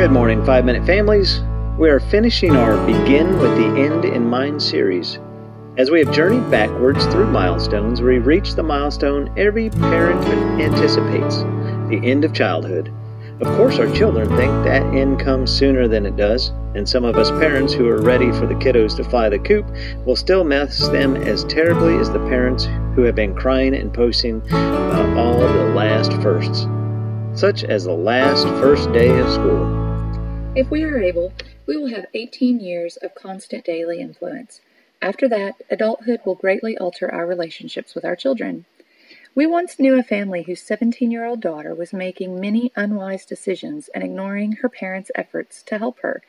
Good morning, Five Minute Families. We are finishing our Begin with the End in Mind series. As we have journeyed backwards through milestones, we reach the milestone every parent anticipates the end of childhood. Of course, our children think that end comes sooner than it does, and some of us parents who are ready for the kiddos to fly the coop will still miss them as terribly as the parents who have been crying and posting about all the last firsts, such as the last first day of school. If we are able, we will have 18 years of constant daily influence. After that, adulthood will greatly alter our relationships with our children. We once knew a family whose 17 year old daughter was making many unwise decisions and ignoring her parents' efforts to help her.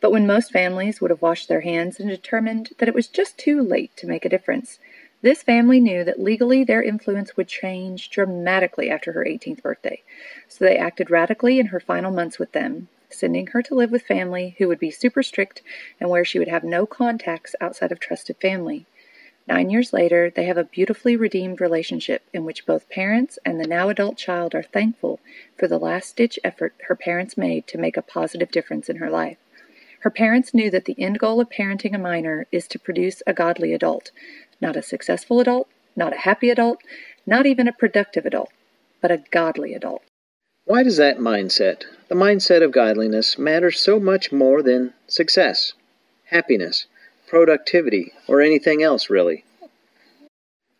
But when most families would have washed their hands and determined that it was just too late to make a difference, this family knew that legally their influence would change dramatically after her 18th birthday. So they acted radically in her final months with them, sending her to live with family who would be super strict and where she would have no contacts outside of trusted family. Nine years later, they have a beautifully redeemed relationship in which both parents and the now adult child are thankful for the last ditch effort her parents made to make a positive difference in her life. Her parents knew that the end goal of parenting a minor is to produce a godly adult, not a successful adult, not a happy adult, not even a productive adult, but a godly adult. Why does that mindset, the mindset of godliness, matter so much more than success, happiness, productivity, or anything else really?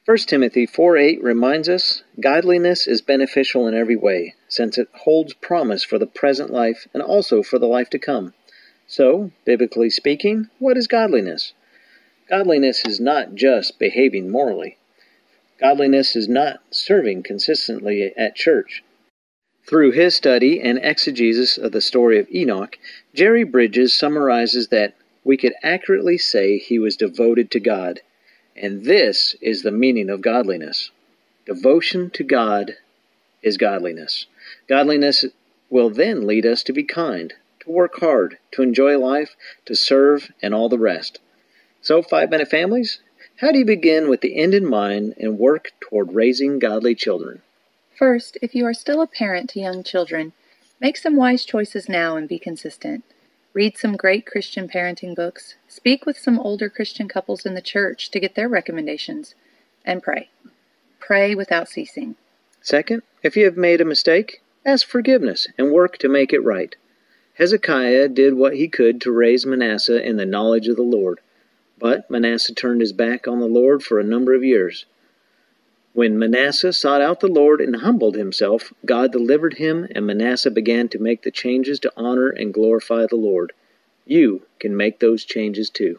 1 Timothy 4:8 reminds us godliness is beneficial in every way, since it holds promise for the present life and also for the life to come. So, biblically speaking, what is godliness? Godliness is not just behaving morally. Godliness is not serving consistently at church. Through his study and exegesis of the story of Enoch, Jerry Bridges summarizes that we could accurately say he was devoted to God. And this is the meaning of godliness. Devotion to God is godliness. Godliness will then lead us to be kind, to work hard, to enjoy life, to serve, and all the rest. So, five minute families, how do you begin with the end in mind and work toward raising godly children? First, if you are still a parent to young children, make some wise choices now and be consistent. Read some great Christian parenting books, speak with some older Christian couples in the church to get their recommendations, and pray. Pray without ceasing. Second, if you have made a mistake, ask forgiveness and work to make it right. Hezekiah did what he could to raise Manasseh in the knowledge of the Lord, but Manasseh turned his back on the Lord for a number of years. When Manasseh sought out the Lord and humbled himself, God delivered him, and Manasseh began to make the changes to honor and glorify the Lord. You can make those changes too.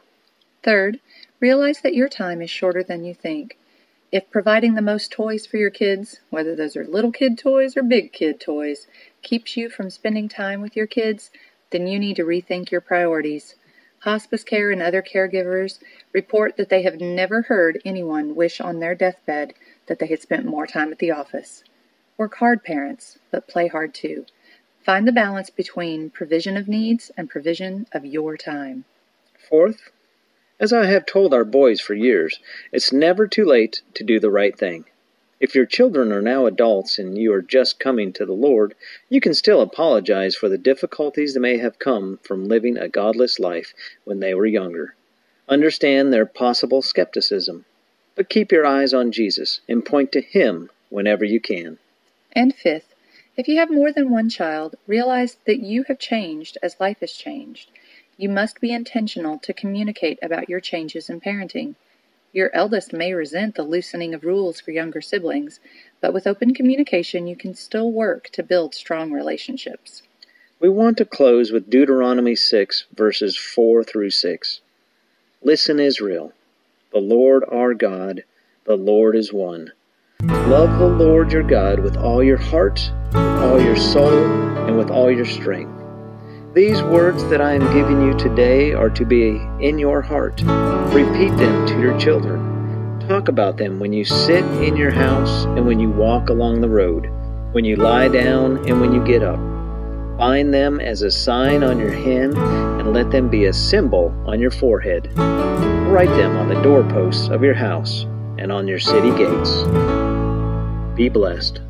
Third, realize that your time is shorter than you think. If providing the most toys for your kids, whether those are little kid toys or big kid toys, keeps you from spending time with your kids, then you need to rethink your priorities. Hospice care and other caregivers report that they have never heard anyone wish on their deathbed that they had spent more time at the office. Work hard, parents, but play hard too. Find the balance between provision of needs and provision of your time. Fourth, as I have told our boys for years, it's never too late to do the right thing. If your children are now adults and you are just coming to the Lord, you can still apologize for the difficulties that may have come from living a godless life when they were younger. Understand their possible skepticism. But keep your eyes on Jesus and point to Him whenever you can. And fifth, if you have more than one child, realize that you have changed as life has changed. You must be intentional to communicate about your changes in parenting. Your eldest may resent the loosening of rules for younger siblings, but with open communication, you can still work to build strong relationships. We want to close with Deuteronomy 6, verses 4 through 6. Listen, Israel. The Lord our God, the Lord is one. Love the Lord your God with all your heart, with all your soul, and with all your strength. These words that I am giving you today are to be in your heart. Repeat them to your children. Talk about them when you sit in your house and when you walk along the road, when you lie down and when you get up. Bind them as a sign on your hand and let them be a symbol on your forehead. Write them on the doorposts of your house and on your city gates. Be blessed.